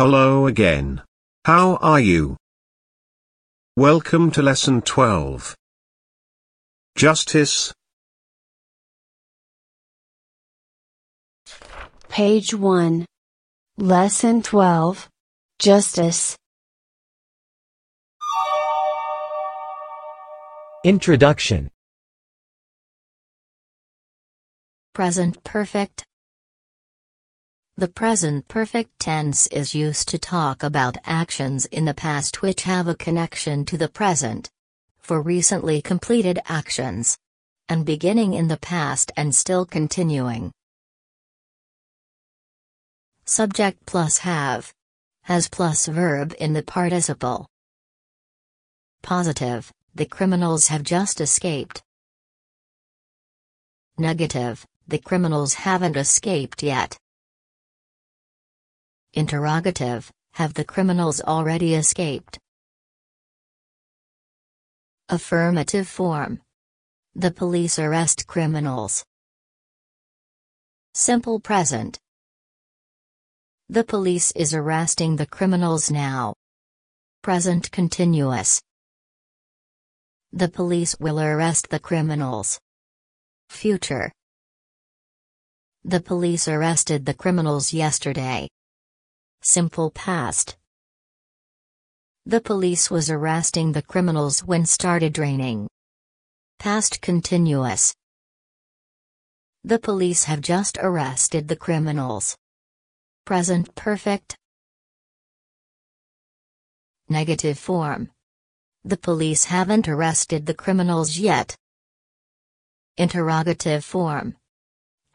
Hello again. How are you? Welcome to lesson 12. Justice, Page 1. Lesson 12. Justice. Introduction Present perfect. The present perfect tense is used to talk about actions in the past which have a connection to the present. For recently completed actions. And beginning in the past and still continuing. Subject plus have. Has plus verb in the participle. Positive, the criminals have just escaped. Negative, the criminals haven't escaped yet. Interrogative, have the criminals already escaped? Affirmative form. The police arrest criminals. Simple present. The police is arresting the criminals now. Present continuous. The police will arrest the criminals. Future. The police arrested the criminals yesterday. Simple past. The police was arresting the criminals when started raining. Past continuous. The police have just arrested the criminals. Present perfect. Negative form. The police haven't arrested the criminals yet. Interrogative form.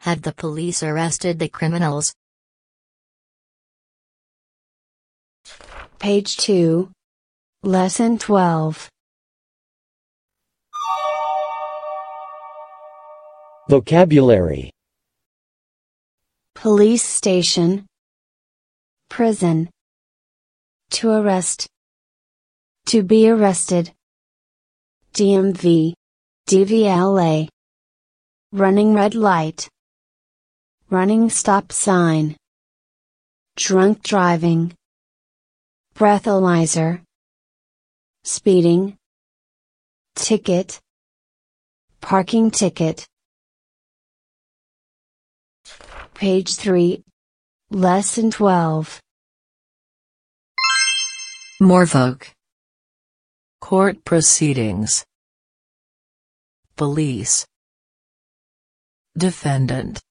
Had the police arrested the criminals? Page 2. Lesson 12. Vocabulary Police station. Prison. To arrest. To be arrested. DMV. DVLA. Running red light. Running stop sign. Drunk driving. Breathalyzer. Speeding. Ticket. Parking ticket. Page 3. Lesson 12. Morvoke. Court proceedings. Police. Defendant.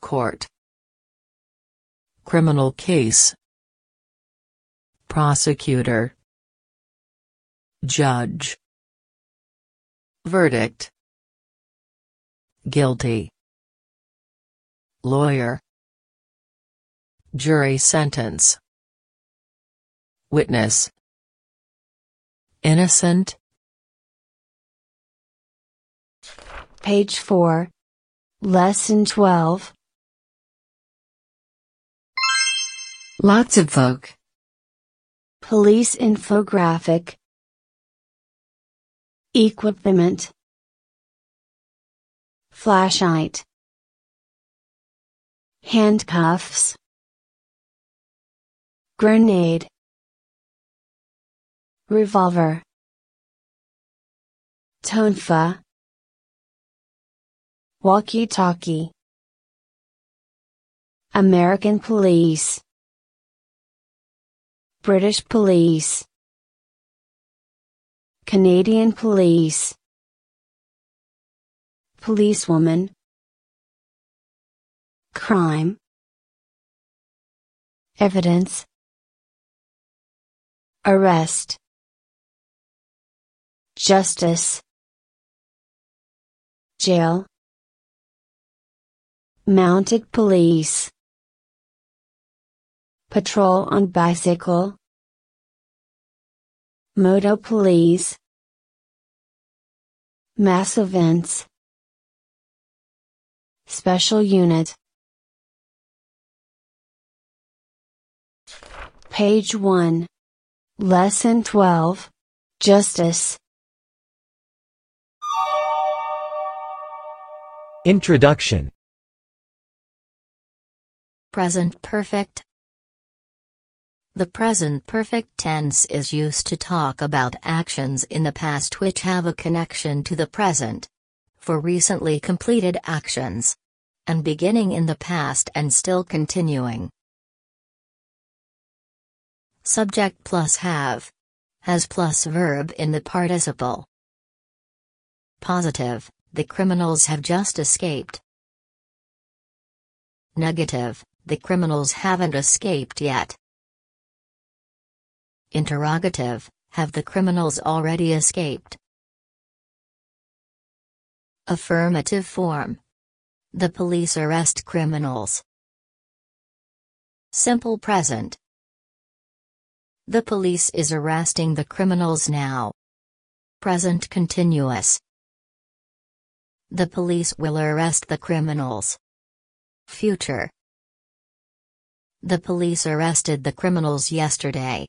Court. Criminal case. Prosecutor. Judge. Verdict. Guilty. Lawyer. Jury sentence. Witness. Innocent. Page 4. Lesson 12. Lots of folk. Police infographic. Equipment. Flashlight. Handcuffs. Grenade. Revolver. Tonfa. Walkie talkie. American police. British police. Canadian police. Policewoman. Crime. Evidence. Arrest. Justice. Jail. Mounted police. Patrol on bicycle. Moto police. Mass events. Special unit. Page 1. Lesson 12. Justice. Introduction Present perfect. The present perfect tense is used to talk about actions in the past which have a connection to the present. For recently completed actions. And beginning in the past and still continuing. Subject plus have. Has plus verb in the participle. Positive, the criminals have just escaped. Negative, the criminals haven't escaped yet. Interrogative, have the criminals already escaped? Affirmative form. The police arrest criminals. Simple present. The police is arresting the criminals now. Present continuous. The police will arrest the criminals. Future. The police arrested the criminals yesterday.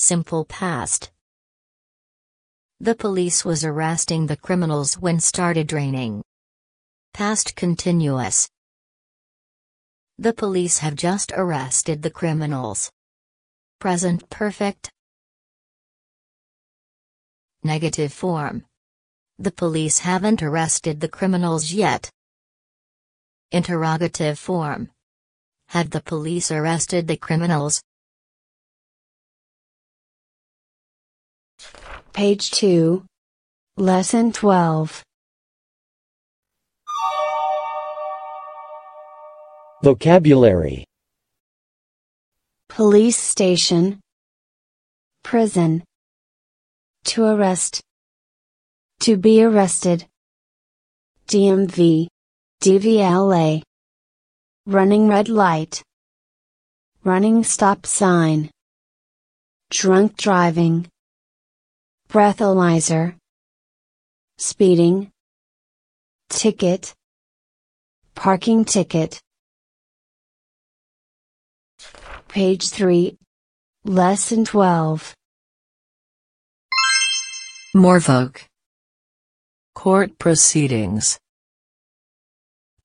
Simple past. The police was arresting the criminals when started raining. Past continuous. The police have just arrested the criminals. Present perfect. Negative form. The police haven't arrested the criminals yet. Interrogative form. Had the police arrested the criminals? Page 2. Lesson 12. Vocabulary. Police station. Prison. To arrest. To be arrested. DMV. DVLA. Running red light. Running stop sign. Drunk driving. Breathalyzer. Speeding. Ticket. Parking ticket. Page 3. Lesson 12. More vogue. Court proceedings.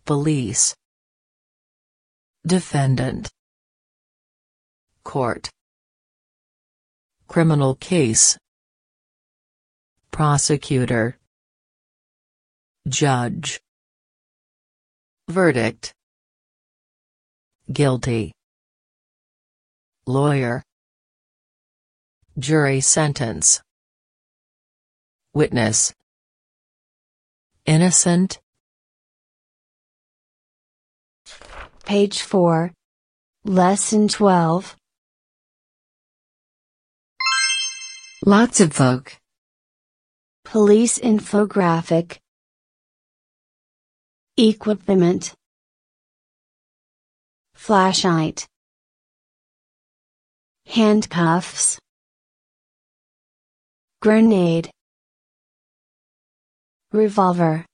Police. Defendant. Court. Criminal case. Prosecutor. Judge. Verdict. Guilty. Lawyer. Jury sentence. Witness. Innocent. Page 4. Lesson 12. Lots of vogue. Police infographic. Equipment. Flashlight. Handcuffs. Grenade. Revolver.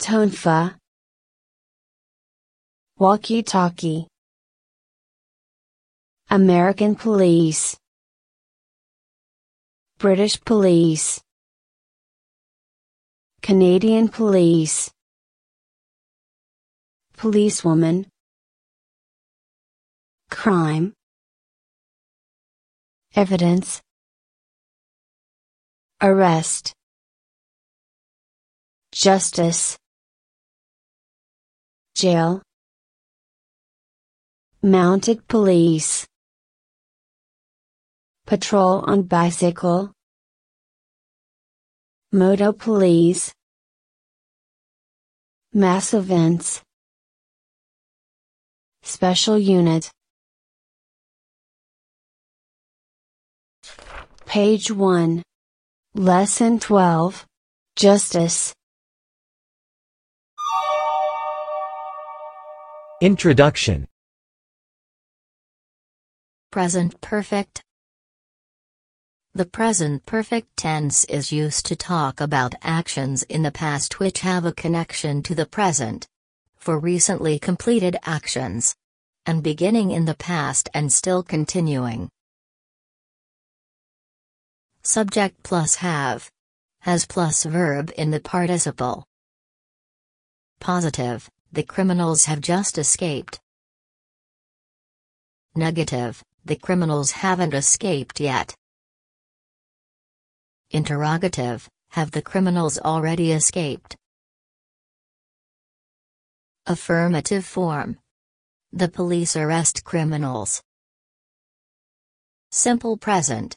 Tonfa. Walkie-talkie. American police. British police. Canadian police. Policewoman. Crime. Evidence. Arrest. Justice. Jail. Mounted police. Patrol on bicycle. Moto police. Mass events. Special unit. Page 1. Lesson 12. Justice. Introduction. Present perfect. The present perfect tense is used to talk about actions in the past which have a connection to the present. For recently completed actions. And beginning in the past and still continuing. Subject plus have. Has plus verb in the participle. Positive, the criminals have just escaped. Negative, the criminals haven't escaped yet. Interrogative, have the criminals already escaped? Affirmative form. The police arrest criminals. Simple present.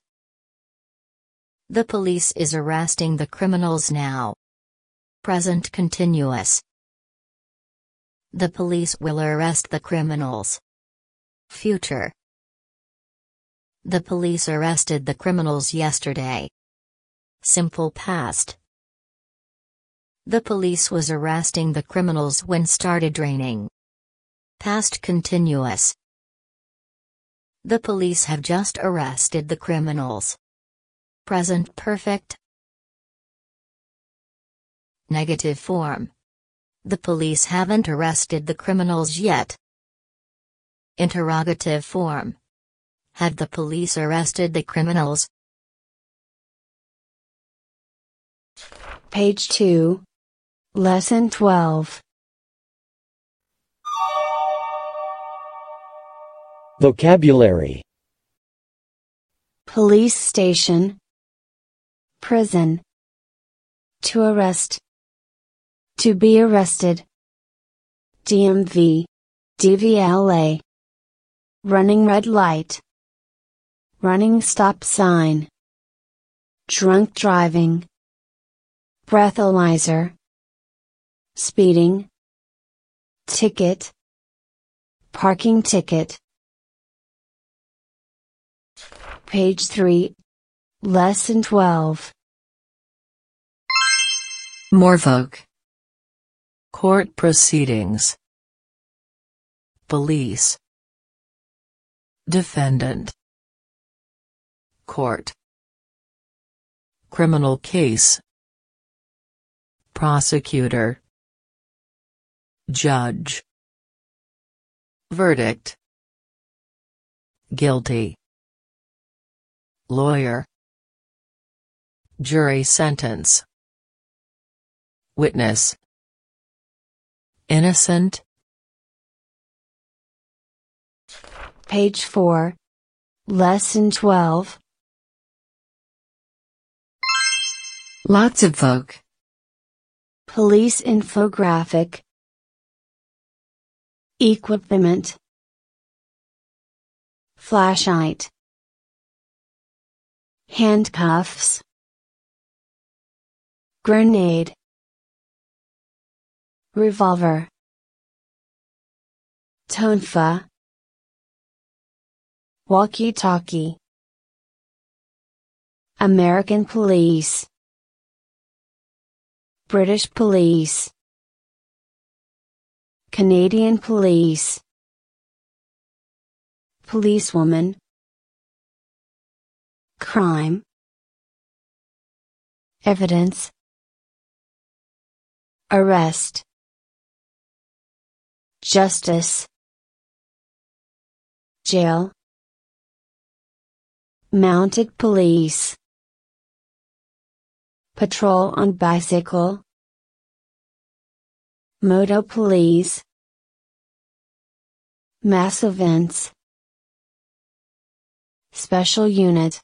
The police is arresting the criminals now. Present continuous. The police will arrest the criminals. Future. The police arrested the criminals yesterday. Simple past. The police was arresting the criminals when started raining. Past continuous. The police have just arrested the criminals. Present perfect. Negative form. The police haven't arrested the criminals yet. Interrogative form. Had the police arrested the criminals? Page 2. Lesson 12. Vocabulary. Police station. Prison. To arrest. To be arrested. DMV. DVLA. Running red light. Running stop sign. Drunk driving. Breathalyzer. Speeding. Ticket. Parking ticket. Page 3. Lesson 12. Morvoke. Court proceedings. Police. Defendant. Court. Criminal case. Prosecutor. Judge. Verdict. Guilty. Lawyer. Jury sentence. Witness. Innocent. Page 4. Lesson 12. Lots of folk. Police infographic. Equipment. Flashlight. Handcuffs. Grenade. Revolver. Tonfa. Walkie talkie. American police. British police. Canadian police. Policewoman. Crime. Evidence. Arrest. Justice. Jail. Mounted police. Patrol on bicycle. Moto police. Mass events. Special unit.